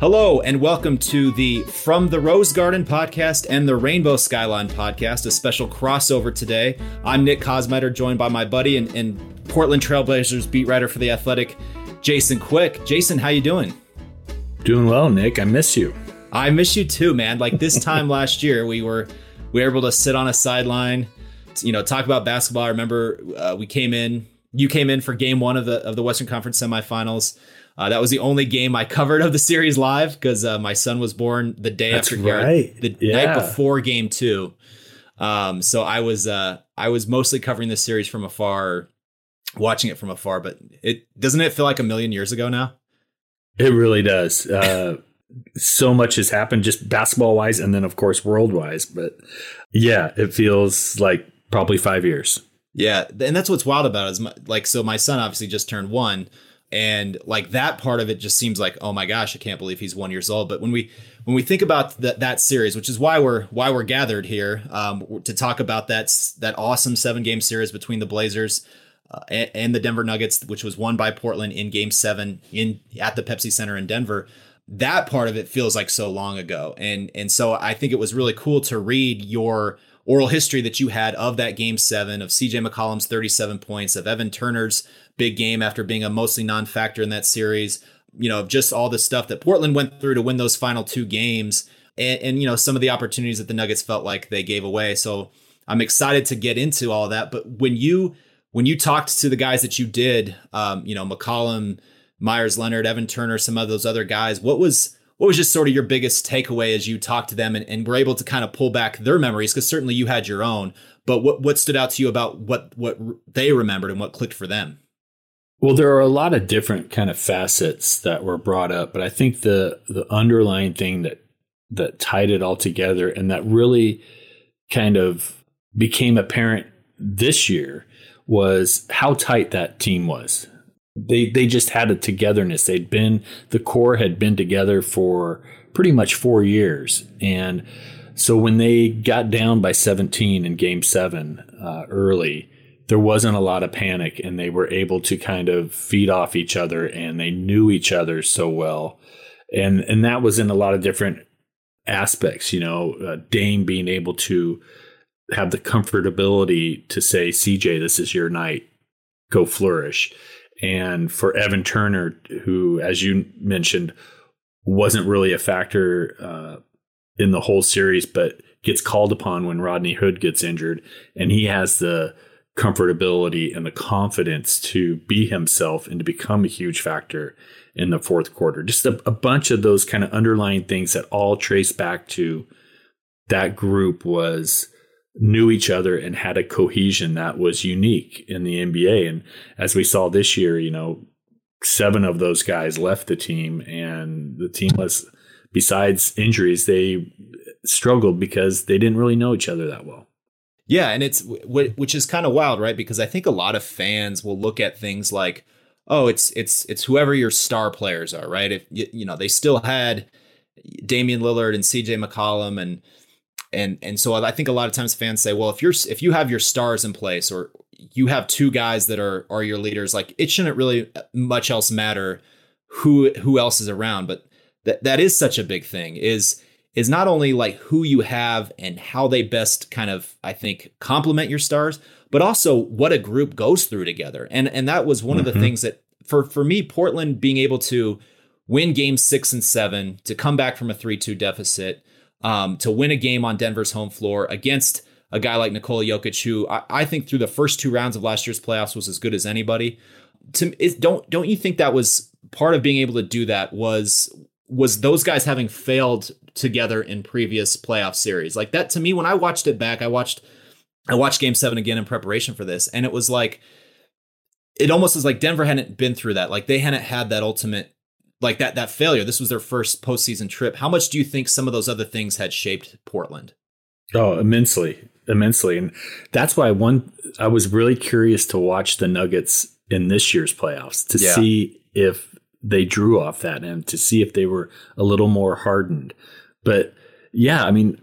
Hello, and welcome to the From the Rose Garden podcast and the Rainbow Skyline podcast, a special crossover today. I'm Nick Kosmider, joined by my buddy and, and Portland Trailblazers beat writer for The Athletic, Jason Quick. Jason, how you doing? Doing well, Nick. I miss you. I miss you too, man. Like this time last year, we were we were able to sit on a sideline, you know, talk about basketball. I remember uh, we came in, you came in for game one of the of the Western Conference semifinals. Uh, that was the only game I covered of the series live because uh, my son was born the day That's after right. the Yeah. night before game two. Um, so I was uh, I was mostly covering this series from afar, watching it from afar. But it doesn't it feel like a million years ago now? It really does. Uh, so much has happened, just basketball wise, and then of course world wise. But yeah, it feels like probably five years. Yeah, and that's what's wild about it is my, like so my son obviously just turned one, and like that part of it just seems like oh my gosh I can't believe he's one years old. But when we when we think about that that series, which is why we're why we're gathered here um, to talk about that that awesome seven game series between the Blazers. Uh, and, and the Denver Nuggets, which was won by Portland in Game Seven in at the Pepsi Center in Denver, that part of it feels like so long ago, and and so I think it was really cool to read your oral history that you had of that game seven of CJ McCollum's 37 points, of Evan Turner's big game after being a mostly non factor in that series, you know, just all the stuff that Portland went through to win those final two games and, and, you know, some of the opportunities that the Nuggets felt like they gave away. So I'm excited to get into all that. But when you, when you talked to the guys that you did, um, you know, McCollum, Meyers Leonard, Evan Turner, some of those other guys, what was, what was just sort of your biggest takeaway as you talked to them and, and were able to kind of pull back their memories? Because certainly you had your own, but what what stood out to you about what what they remembered and what clicked for them? Well, there are a lot of different kind of facets that were brought up, but I think the the underlying thing that that tied it all together and that really kind of became apparent this year was how tight that team was. They they just had a togetherness. They'd been the core had been together for pretty much 4 years and so when they got down by 17 in game 7 uh, early there wasn't a lot of panic and they were able to kind of feed off each other and they knew each other so well. And and that was in a lot of different aspects you know uh, Dame being able to have the comfortability to say CJ this is your night. Go flourish. And for Evan Turner who as you mentioned wasn't really a factor uh, in the whole series but gets called upon when Rodney Hood gets injured and he has the comfortability and the confidence to be himself and to become a huge factor in the fourth quarter. Just a, a bunch of those kind of underlying things that all trace back to that group was knew each other and had a cohesion that was unique in the NBA. And as we saw this year, you know, seven of those guys left the team and the team was besides injuries, they struggled because they didn't really know each other that well. Yeah, and it's which is kind of wild, right? Because I think a lot of fans will look at things like, oh, it's it's it's whoever your star players are, right? If you, know they still had Damian Lillard and C.J. McCollum, and and and so I think a lot of times fans say, well, if you're if you have your stars in place, or you have two guys that are are your leaders, like it shouldn't really uh, much else matter who who else is around, but that that is such a big thing is is not only like who you have and how they best kind of I think complement your stars, but also what a group goes through together. And and that was one of the Mhm. things that for for me Portland being able to win games 6 and 7 to come back from a 3-2 deficit um, to win a game on Denver's home floor against a guy like Nikola Jokic who I, I think through the first two rounds of last year's playoffs was as good as anybody. To don't don't you think that was part of being able to do that was was those guys having failed together in previous playoff series. Like that to me, when I watched it back, I watched I watched game seven again in preparation for this, and it was like it almost was like Denver hadn't been through that. Like they hadn't had that ultimate like that that failure. This was their first postseason trip. How much do you think some of those other things had shaped Portland? Oh, immensely, immensely, and that's why one I was really curious to watch the Nuggets in this year's playoffs to Yeah. see if they drew off that and to see if they were a little more hardened. But yeah, I mean,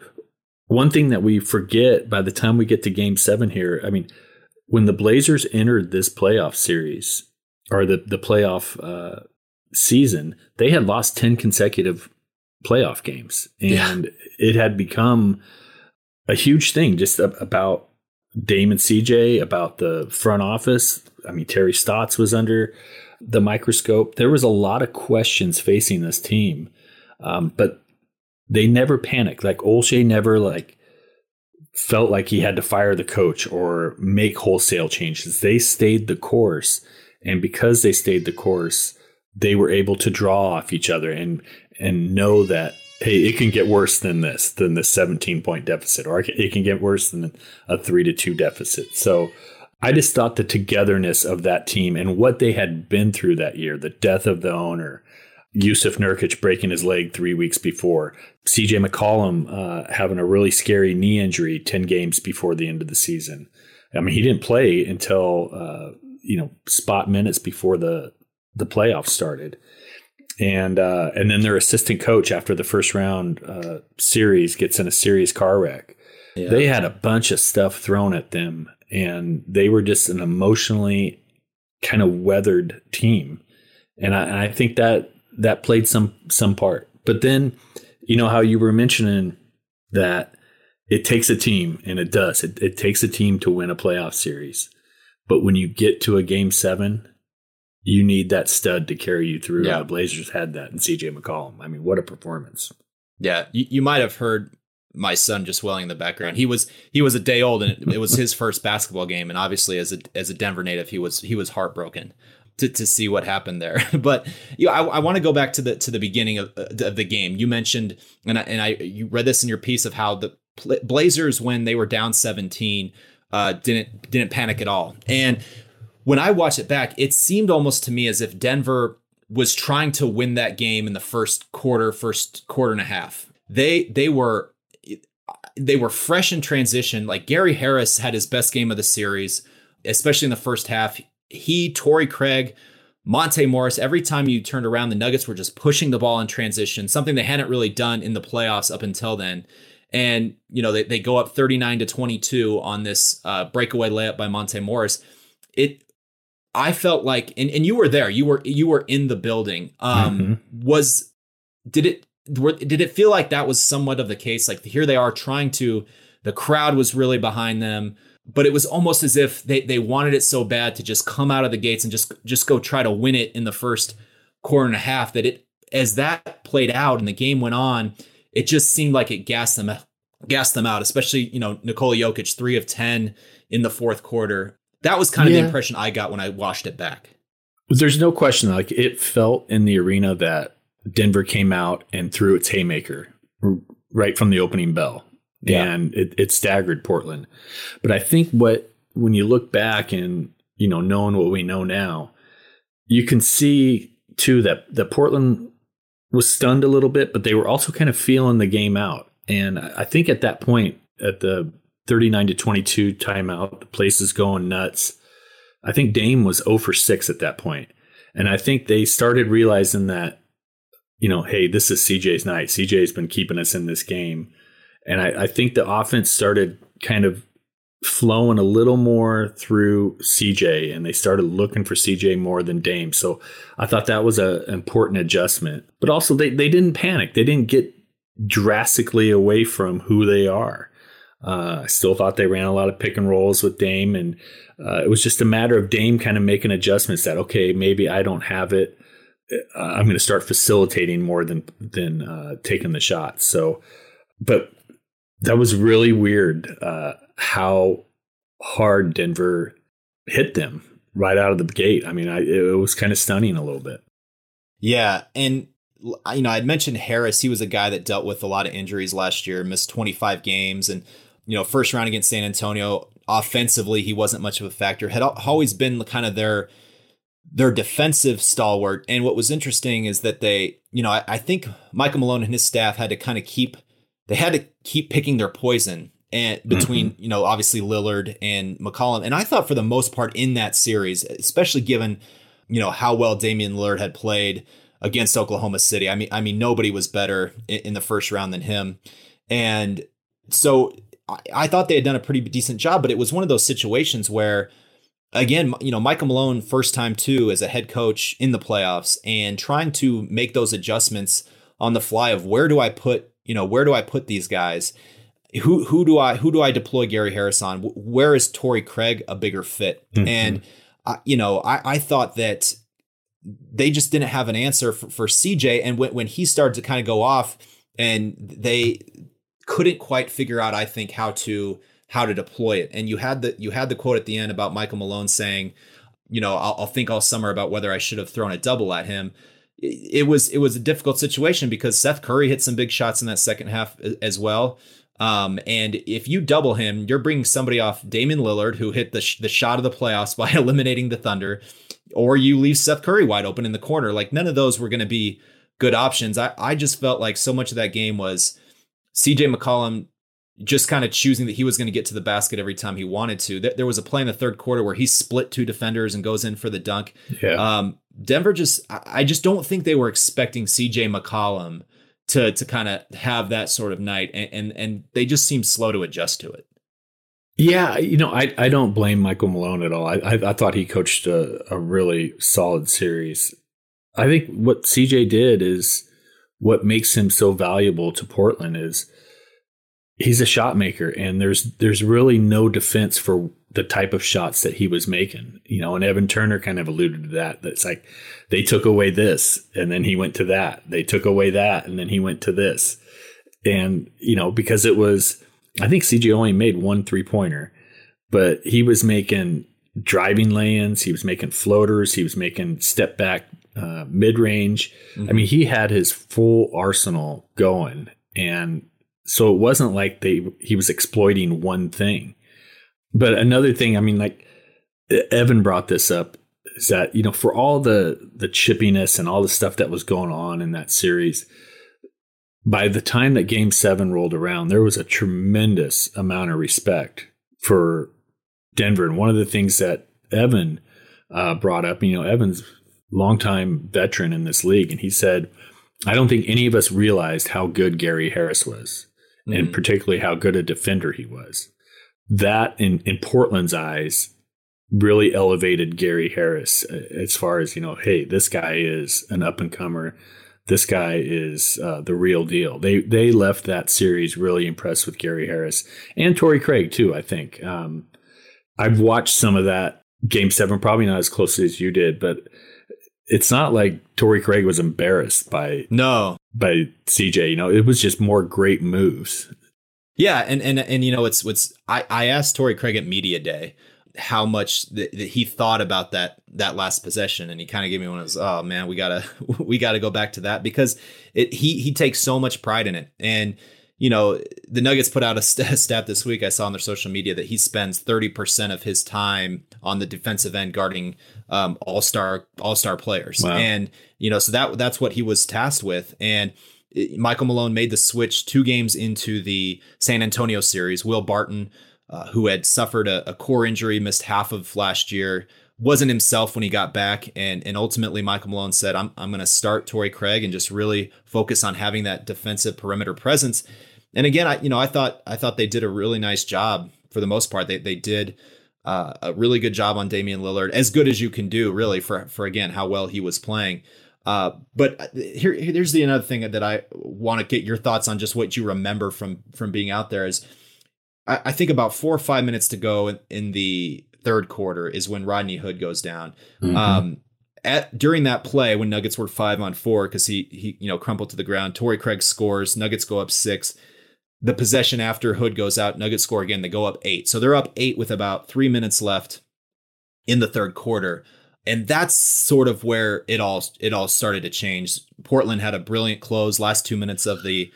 one thing that we forget by the time we get to Game Seven here, I mean, when the Blazers entered this playoff series or the the playoff uh, season, they had lost 10 consecutive playoff games. And yeah. it had become a huge thing just about Dame and CJ, about the front office. I mean, Terry Stotts was under the microscope. There was a lot of questions facing this team, um, but they never panicked. Like Olshey never like felt like he had to fire the coach or make wholesale changes. They stayed the course, and because they stayed the course, they were able to draw off each other and and know that hey, it can get worse than this, than the 17 point deficit, or it can get worse than a three to two deficit. So I just thought the togetherness of that team and what they had been through that year, the death of the owner, Jusuf Nurkic breaking his leg three weeks before, CJ McCollum uh, having a really scary knee injury 10 games before the end of the season. I mean, he didn't play until, uh, you know, spot minutes before the, the playoffs started and uh, and then their assistant coach after the first round uh, series gets in a serious car wreck. Yeah. They had a bunch of stuff thrown at them, and they were just an emotionally kind of weathered team, and I, and I think that that played some some part. But then, you know how you were mentioning that it takes a team, and it does. It, it takes a team to win a playoff series. But when you get to a game seven you need that stud to carry you through. Yeah. The Blazers had that in CJ McCollum. I mean, what a performance. Yeah. You, you might have heard my son just welling in the background. He was he was a day old and it, it was his first basketball game. And obviously as a as a Denver native, he was he was heartbroken to, to see what happened there. but you know, I, I want to go back to the to the beginning of, of the game. You mentioned and I, and I you read this in your piece of how the Blazers when they were down 17 uh, didn't didn't panic at all. And when I watch it back, it seemed almost to me as if Denver was trying to win that game in the first quarter, first quarter and a half. They they were they were fresh in transition. Like Gary Harris had his best game of the series, especially in the first half. He, Torrey Craig, Monte Morris, every time you turned around, the Nuggets were just pushing the ball in transition, something they hadn't really done in the playoffs up until then. And, you know, they, they go up 39 to 22 on this uh, breakaway layup by Monte Morris. It I felt like, and, and you were there, you were you were in the building. Um, mm-hmm. Was did it were, did it feel like that was somewhat of the case? Like here they are trying to, the crowd was really behind them, but it was almost as if they they wanted it so bad to just come out of the gates and just just go try to win it in the first quarter and a half. That it as that played out and the game went on, it just seemed like it gassed them gassed them out. Especially you know Nikola Jokic, three of ten in the fourth quarter. That was kind of yeah. the impression I got when I watched it back. There's no question. Like it felt in the arena that Denver came out and threw its haymaker right from the opening bell, yeah. and it, it staggered Portland. But I think what when you look back and you know knowing what we know now, you can see too that that Portland was stunned a little bit, but they were also kind of feeling the game out. And I think at that point, at the 39 to 22 timeout. The place is going nuts. I think Dame was 0 for 6 at that point. And I think they started realizing that, you know, hey, this is CJ's night. CJ's been keeping us in this game. And I, I think the offense started kind of flowing a little more through CJ and they started looking for CJ more than Dame. So I thought that was an important adjustment. But also they, they didn't panic. They didn't get drastically away from who they are. Uh, I still thought they ran a lot of pick and rolls with Dame, and uh, it was just a matter of Dame kind of making adjustments that okay, maybe I don't have it. Uh, I'm going to start facilitating more than than uh, taking the shots. So, but that was really weird uh, how hard Denver hit them right out of the gate. I mean, I, it was kind of stunning a little bit. Yeah, and you know, I'd mentioned Harris. He was a guy that dealt with a lot of injuries last year, missed 25 games, and you know, first round against San Antonio, offensively, he wasn't much of a factor. Had always been kind of their their defensive stalwart. And what was interesting is that they, you know, I, I think Michael Malone and his staff had to kind of keep they had to keep picking their poison and between mm-hmm. you know obviously Lillard and McCollum. And I thought for the most part in that series, especially given you know how well Damian Lillard had played against Oklahoma City. I mean, I mean nobody was better in, in the first round than him. And so I, I thought they had done a pretty decent job, but it was one of those situations where again, you know, Michael Malone, first time too as a head coach in the playoffs and trying to make those adjustments on the fly of where do I put, you know, where do I put these guys? Who who do I who do I deploy Gary Harris on? Where is Torrey Craig a bigger fit? Mm-hmm. And uh, you know, I, I thought that they just didn't have an answer for, for CJ. And when, when he started to kind of go off and they couldn't quite figure out, I think, how to how to deploy it. And you had the you had the quote at the end about Michael Malone saying, you know, I'll, I'll think all summer about whether I should have thrown a double at him. It, was it was a difficult situation because Seth Curry hit some big shots in that second half as well. Um, and if you double him, you're bringing somebody off Damian Lillard, who hit the, sh- the shot of the playoffs by eliminating the Thunder, or you leave Seth Curry wide open in the corner. Like none of those were going to be good options. I, I just felt like so much of that game was CJ McCollum just kind of choosing that he was going to get to the basket every time he wanted to. There was a play in the third quarter where he split two defenders and goes in for the dunk. Yeah. Um, Denver just, I just don't think they were expecting CJ McCollum to to kind of have that sort of night, and, and and they just seem slow to adjust to it. Yeah, you know, I, I don't blame Michael Malone at all. I, I, I thought he coached a, a really solid series. I think what CJ did is what makes him so valuable to Portland is he's a shot maker, and there's there's really no defense for the type of shots that he was making. You know, and Evan Turner kind of alluded to that. That's like they took away this, and then he went to that. They took away that, and then he went to this. And you know, because it was I think CJ only made one three pointer, but he was making driving lands. He was making floaters. He was making step back uh, mid range. Mm-hmm. I mean, he had his full arsenal going, and so it wasn't like they he was exploiting one thing. But another thing, I mean, like Evan brought this up, is that you know for all the the chippiness and all the stuff that was going on in that series by the time that game seven rolled around, there was a tremendous amount of respect for Denver. And one of the things that Evan uh, brought up, you know, Evan's longtime veteran in this league, and he said, I don't think any of us realized how good Gary Harris was, mm-hmm. and particularly how good a defender he was. That, in, in Portland's eyes, really elevated Gary Harris uh, as far as, you know, hey, this guy is an up and comer this guy is uh, the real deal. They they left that series really impressed with Gary Harris and Torrey Craig too. I think um, I've watched some of that game seven, probably not as closely as you did, but it's not like Torrey Craig was embarrassed by no by CJ. You know, it was just more great moves. Yeah, and and and you know, it's what's I I asked Torrey Craig at media day how much that he thought about that that last possession and he kind of gave me one of those oh man we gotta we gotta go back to that because it he he takes so much pride in it and you know the nuggets put out a stat this week i saw on their social media that he spends 30% of his time on the defensive end guarding um, all-star all-star players wow. and you know so that that's what he was tasked with and Michael Malone made the switch two games into the San Antonio series. Will Barton uh, who had suffered a, a, core injury, missed half of last year, wasn't himself when he got back, and and ultimately Michael Malone said, "I'm I'm going to start Torrey Craig and just really focus on having that defensive perimeter presence." And again, I you know I thought I thought they did a really nice job for the most part. They they did. Uh, a really good job on Damian Lillard, as good as you can do, really, for for again how well he was playing. Uh, but uh, here, here's the another thing that I want to get your thoughts on, just what you remember from from being out there is I, I think about four or five minutes to go in, in, the third quarter is when Rodney Hood goes down. Mm-hmm. Um, at during that play when Nuggets were five on four because he he you know crumpled to the ground. Torrey Craig scores. Nuggets go up six. The possession after Hood goes out, Nuggets score again. They go up eight, so they're up eight with about three minutes left in the third quarter, and that's sort of where it all it all started to change. Portland had a brilliant close. Last two minutes of the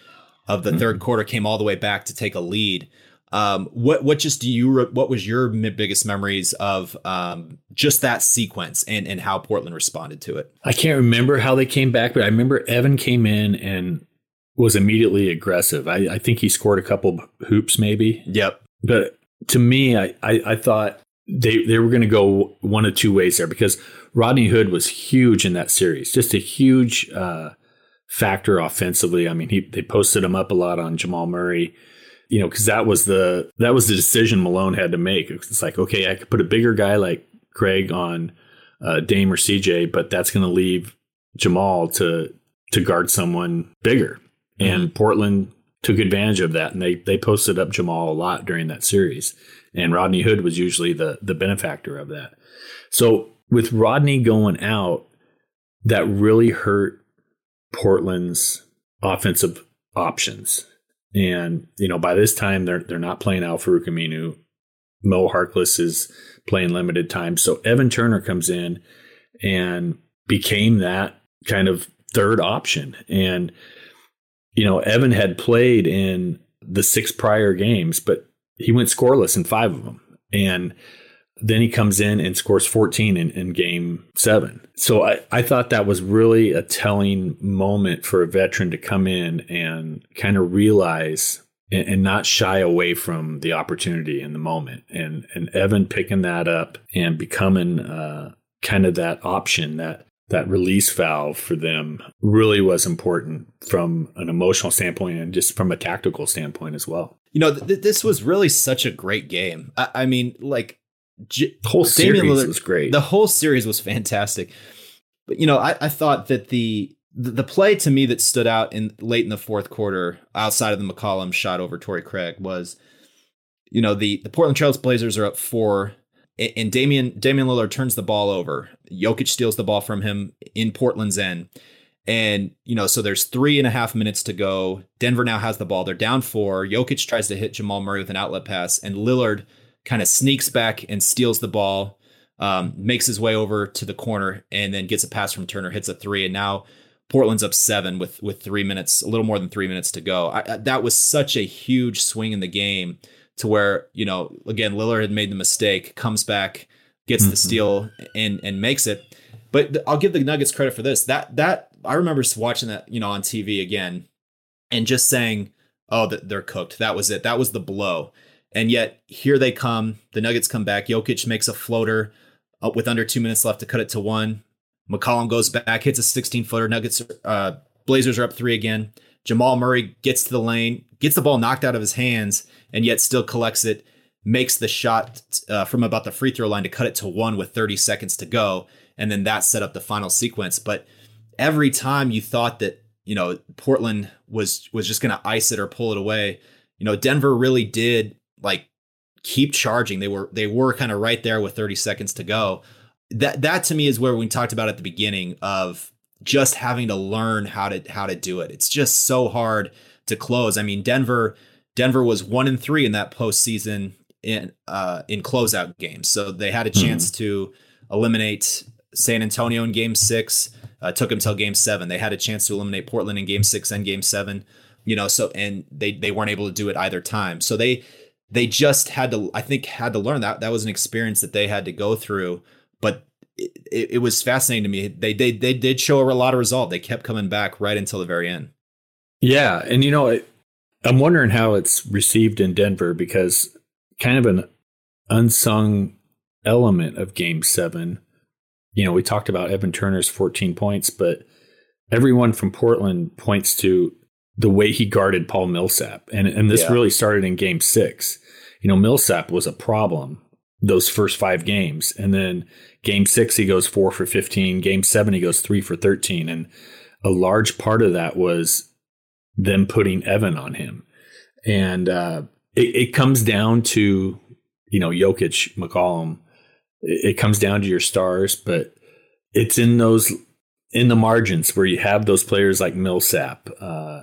of the mm-hmm. third quarter came all the way back to take a lead. Um, what what just do you what was your biggest memories of um, just that sequence and and how Portland responded to it? I can't remember how they came back, but I remember Evan came in and was immediately aggressive. I, I think he scored a couple hoops, maybe. Yep. But to me, I I, I thought they they were going to go one of two ways there because Rodney Hood was huge in that series, just a huge uh, factor offensively. I mean, he they posted him up a lot on Jamal Murray you know, because that was the that was the decision Malone had to make. It's like, okay, I could put a bigger guy like Craig on uh, Dame or CJ, but that's going to leave Jamal to to guard someone bigger. Mm-hmm. And Portland took advantage of that, and they they posted up Jamal a lot during that series. And Rodney Hood was usually the the benefactor of that. So with Rodney going out, that really hurt Portland's offensive options. And you know, by this time they're they're not playing Al-Farouq Aminu. Mo Harkless is playing limited time, so Evan Turner comes in and became that kind of third option. And you know, Evan had played in the six prior games, but he went scoreless in five of them. And then he comes in and scores 14 in, in game seven. So I, I thought that was really a telling moment for a veteran to come in and kind of realize and, and not shy away from the opportunity in the moment. And, and Evan picking that up and becoming uh, kind of that option, that that release valve for them really was important from an emotional standpoint and just from a tactical standpoint as well. You know, th- this was really such a great game. I, I mean, like, J- the whole series Lillard, was great. The whole series was fantastic. But, you know, I, I thought that the, the, the play to me that stood out in late in the fourth quarter, outside of the McCollum shot over Torrey Craig, was, you know, the, the Portland Trail Blazers are up four and Damian Damian Lillard turns the ball over. Jokic steals the ball from him in Portland's end. And, you know, so there's three and a half minutes to go. Denver now has the ball. They're down four. Jokic tries to hit Jamal Murray with an outlet pass, and Lillard kind of sneaks back and steals the ball, um, makes his way over to the corner, and then gets a pass from Turner, hits a three. And now Portland's up seven with with three minutes, a little more than three minutes to go. I, that was such a huge swing in the game to where you know again Lillard had made the mistake, comes back, gets mm-hmm. the steal, and and makes it. But I'll give the Nuggets credit for this. That that I remember watching that you know on TV again, and just saying, "Oh, they're cooked." That was it. That was the blow. And yet here they come. The Nuggets come back. Jokic makes a floater uh, with under two minutes left to cut it to one. McCollum goes back, hits a 16 footer. Nuggets, uh, Blazers are up three again. Jamal Murray gets to the lane, gets the ball knocked out of his hands, and yet still collects it, makes the shot uh, from about the free throw line to cut it to one with 30 seconds to go. And then that set up the final sequence. But every time you thought that, you know, Portland was was just going to ice it or pull it away, you know, Denver really did like keep charging. They were they were kind of right there with 30 seconds to go. That that to me is where we talked about at the beginning of just having to learn how to how to do it. It's just so hard to close. I mean, Denver Denver was one and three in that postseason in uh, in closeout games, so they had a mm-hmm. chance mm-hmm. to eliminate San Antonio in Game Six. Uh, took them till Game Seven. They had a chance to eliminate Portland in Game Six and Game Seven. You know, so and they they weren't able to do it either time. So they they just had to, I think, had to learn that that was an experience that they had to go through. But it, it, it was fascinating to me. They they they did show a lot of resolve. They kept coming back right until the very end. Yeah, and you know, I'm wondering how it's received in Denver because kind of an unsung element of game seven. You know, we talked about Evan Turner's 14 points, but everyone from Portland points to the way he guarded Paul Millsap. And, and this yeah. really started in game six. You know, Millsap was a problem those first five games. And then game six, he goes four for 15. Game seven, he goes three for 13. And a large part of that was them putting Evan on him. And uh, it, it, comes down to, you know, Jokic, McCollum. It, it comes down to your stars, but it's in those in the margins where you have those players like Millsap. Uh,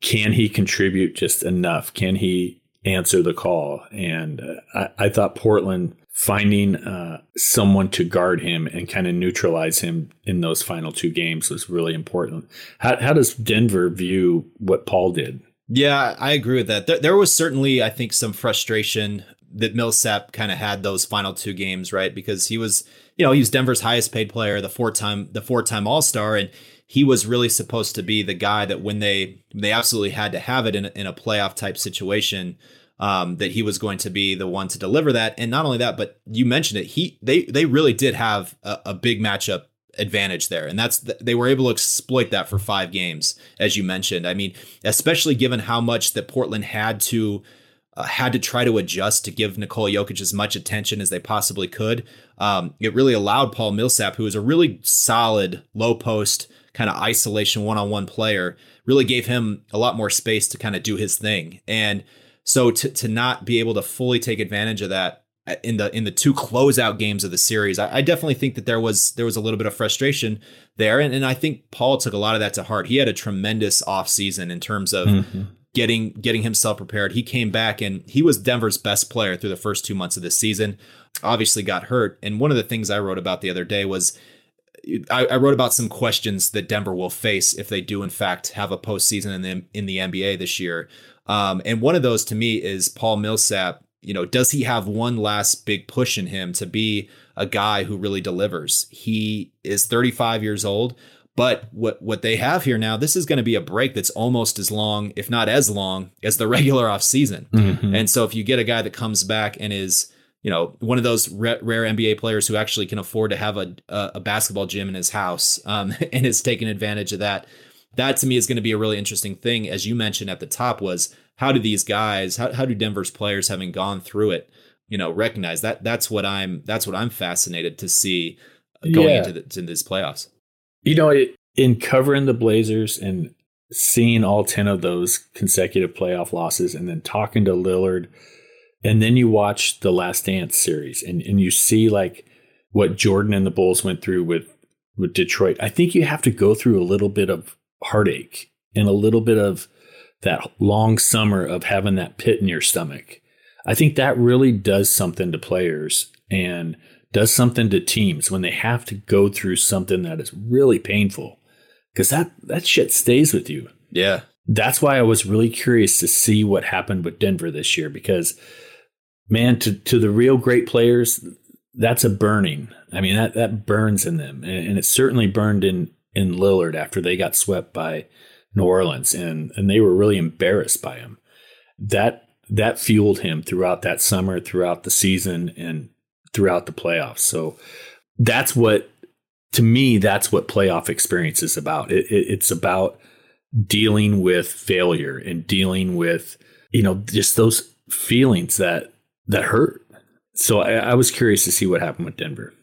can he contribute just enough? Can he answer the call? And uh, I, I, thought Portland finding uh, someone to guard him and kind of neutralize him in those final two games was really important. How, how does Denver view what Paul did? Yeah, I agree with that. There, there was certainly, I think, some frustration that Millsap kind of had those final two games, right? Because he was, you know, he was Denver's highest paid player, the four time, the four time All Star, and he was really supposed to be the guy that when they they absolutely had to have it in a, in a playoff type situation, um, that he was going to be the one to deliver that. And not only that, but you mentioned it. He they they really did have a, a big matchup advantage there and that's they were able to exploit that for five games as you mentioned i mean especially given how much that portland had to uh, had to try to adjust to give Nikola Jokic as much attention as they possibly could. Um, it really allowed Paul Millsap, who is a really solid low post kind of isolation one on one player, really gave him a lot more space to kind of do his thing. And so to to not be able to fully take advantage of that in the in the two closeout games of the series, I, I definitely think that there was there was a little bit of frustration there, and, and I think Paul took a lot of that to heart. He had a tremendous offseason in terms of. Mm-hmm getting getting himself prepared. He came back and he was Denver's best player through the first two months of this season. Obviously got hurt. And one of the things I wrote about the other day was I, I wrote about some questions that Denver will face if they do in fact have a postseason in the in the NBA this year. Um, and one of those to me is Paul Millsap. You know, does he have one last big push in him to be a guy who really delivers? He is 35 years old. But what what they have here now, this is going to be a break that's almost as long, if not as long, as the regular off season. Mm-hmm. And so if you get a guy that comes back and is you know one of those rare, rare NBA players who actually can afford to have a a, basketball gym in his house um, and is taking advantage of that, that to me is going to be a really interesting thing. As you mentioned at the top, was how do these guys, how how do Denver's players, having gone through it, you know, recognize that? That's what I'm that's what I'm fascinated to see going yeah. into, the, into these playoffs. You know, in covering the Blazers and seeing all 10 of those consecutive playoff losses and then talking to Lillard, and then you watch the Last Dance series and, and you see like what Jordan and the Bulls went through with, with Detroit. I think you have to go through a little bit of heartache and a little bit of that long summer of having that pit in your stomach. I think that really does something to players. And does something to teams when they have to go through something that is really painful because that that shit stays with you. Yeah. That's why I was really curious to see what happened with Denver this year because man to to the real great players that's a burning. I mean that that burns in them and, and it certainly burned in in Lillard after they got swept by New Orleans and and they were really embarrassed by him. That that fueled him throughout that summer, throughout the season and throughout the playoffs. So that's what, to me, that's what playoff experience is about. It, it, it's about dealing with failure and dealing with, you know, just those feelings that that hurt. So I, I was curious to see what happened with Denver.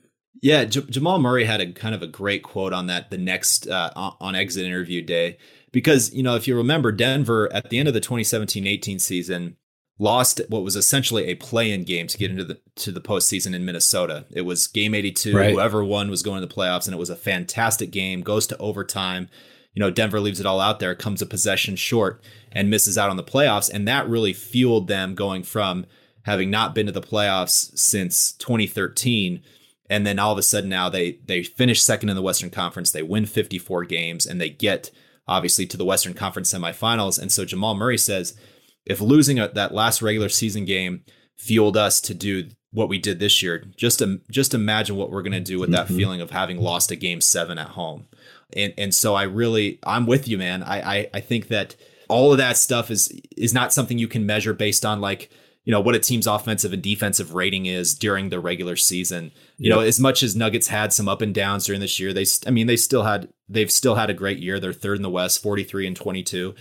Yeah, J- Jamal Murray had a kind of a great quote on that the next uh, on exit interview day because you know if you remember Denver at the end of the 2017-18 season lost what was essentially a play-in game to get into the to the postseason in Minnesota. It was game 82. Right. Whoever won was going to the playoffs, and it was a fantastic game. Goes to overtime. You know, Denver leaves it all out there, comes a possession short, and misses out on the playoffs, and that really fueled them going from having not been to the playoffs since 2013 and then all of a sudden now they they finish second in the Western Conference, they win 54 games and they get obviously to the Western Conference semifinals. And so Jamal Murray says, if losing a, that last regular season game fueled us to do what we did this year, just just imagine what we're going to do with that mm-hmm. feeling of having lost a game seven at home. And and so I really I'm with you, man. I, I I think that all of that stuff is is not something you can measure based on like you know what a team's offensive and defensive rating is during the regular season. You know, as much as Nuggets had some up and downs during this year, they I mean they still had they've still had a great year. They're third in the West, 43 and 22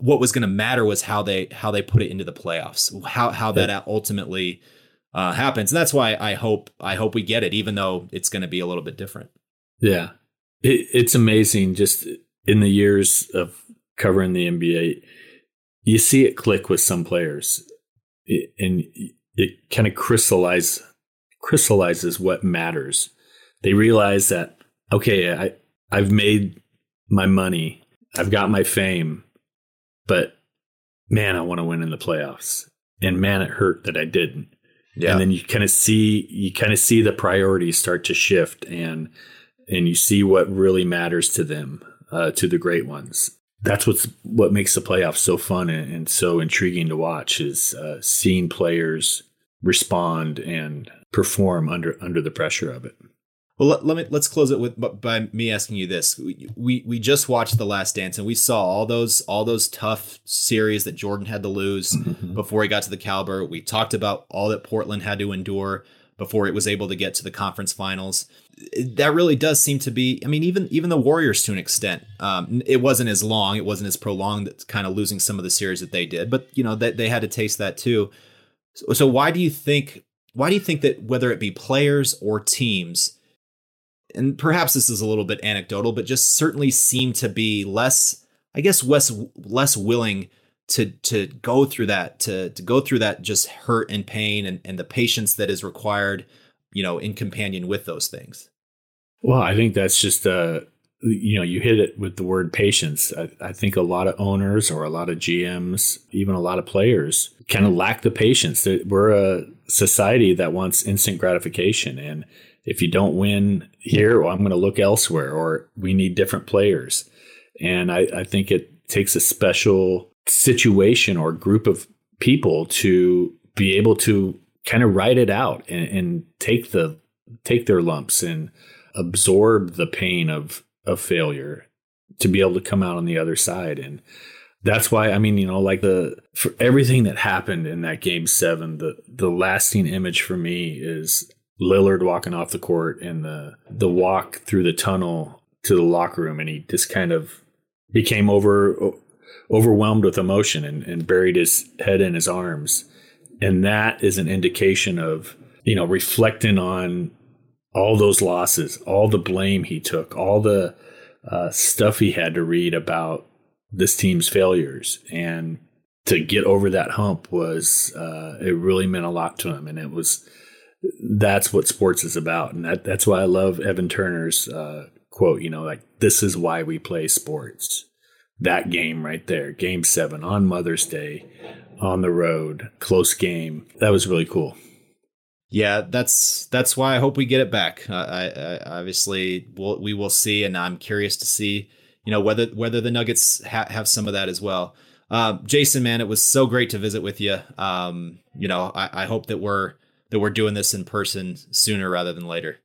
what was going to matter was how they how they put it into the playoffs, how how that ultimately uh, happens, and that's why I hope I hope we get it, even though it's going to be a little bit different. Yeah, it, it's amazing. Just in the years of covering the NBA, you see it click with some players, it, and it kind of crystallize crystallizes what matters. They realize that okay, I I've made my money, I've got my fame but man, I want to win in the playoffs. And man, it hurt that I didn't. Yeah. And then you kind of see you kind of see the priorities start to shift and and you see what really matters to them, uh, to the great ones. That's what's what makes the playoffs so fun and, and so intriguing to watch is uh, seeing players respond and perform under under the pressure of it. Well, let, let, me let's close it with by me asking you this. We, we we just watched The Last Dance and we saw all those all those tough series that Jordan had to lose mm-hmm. before he got to the caliber. We talked about all that Portland had to endure before it was able to get to the conference finals. That really does seem to be. I mean, even even the Warriors to an extent. Um, it wasn't as long, it wasn't as prolonged. Kind of losing some of the series that they did, but you know that they, they had to taste that too. So, so why do you think? Why do you think that whether it be players or teams? And perhaps this is a little bit anecdotal, but just certainly seem to be less, I guess, less less willing to to go through that to to go through that just hurt and pain and, and the patience that is required you know in companion with those things. Well i think that's just uh you know you hit it with the word patience. I, I think a lot of owners or a lot of gms even a lot of players kind of lack the patience. We're a society that wants instant gratification and if you don't win here well, i'm going to look elsewhere or we need different players. And I, I think it takes a special situation or group of people to be able to kind of write it out and, and take the take their lumps and absorb the pain of of failure to be able to come out on the other side. And that's why I mean, you know, like the for everything that happened in that game seven, the the lasting image for me is Lillard walking off the court and the the walk through the tunnel to the locker room, and he just kind of became over overwhelmed with emotion and, and buried his head in his arms. And that is an indication of, you know, reflecting on all those losses, all the blame he took, all the uh, stuff he had to read about this team's failures. And to get over that hump was, uh, it really meant a lot to him. And it was, that's what sports is about. And that, that's why I love Evan Turner's uh, quote, you know, like, this is why we play sports that game right there, game seven on Mother's Day on the road, close game. That was really cool. Yeah, that's that's why I hope we get it back. I, I, obviously we'll, we will see, and I'm curious to see, you know, whether whether the Nuggets ha- have some of that as well. Uh, Jason, man, it was so great to visit with you. Um, you know, I, I hope that we're that we're doing this in person sooner rather than later.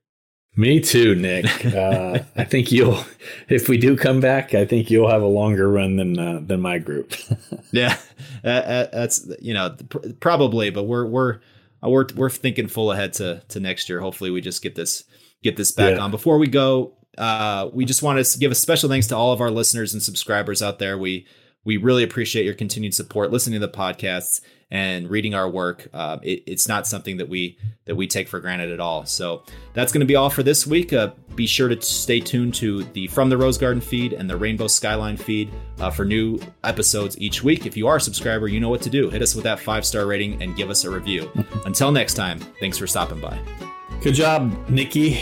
Me too, Nick. Uh, I think you'll, if we do come back, I think you'll have a longer run than uh, than my group. yeah, uh, uh, that's you know probably, but we're we're uh, we're we're thinking full ahead to to next year. Hopefully, we just get this get this back yeah. on. Before we go, uh, we just want to give a special thanks to all of our listeners and subscribers out there. We we really appreciate your continued support, listening to the podcasts and reading our work. Uh, it, it's not something that we that we take for granted at all. So that's going to be all for this week. Uh, be sure to stay tuned to the From the Rose Garden feed and the Rainbow Skyline feed uh, for new episodes each week. If you are a subscriber, you know what to do. Hit us with that five star rating and give us a review. Until next time, thanks for stopping by. Good job, Nikki.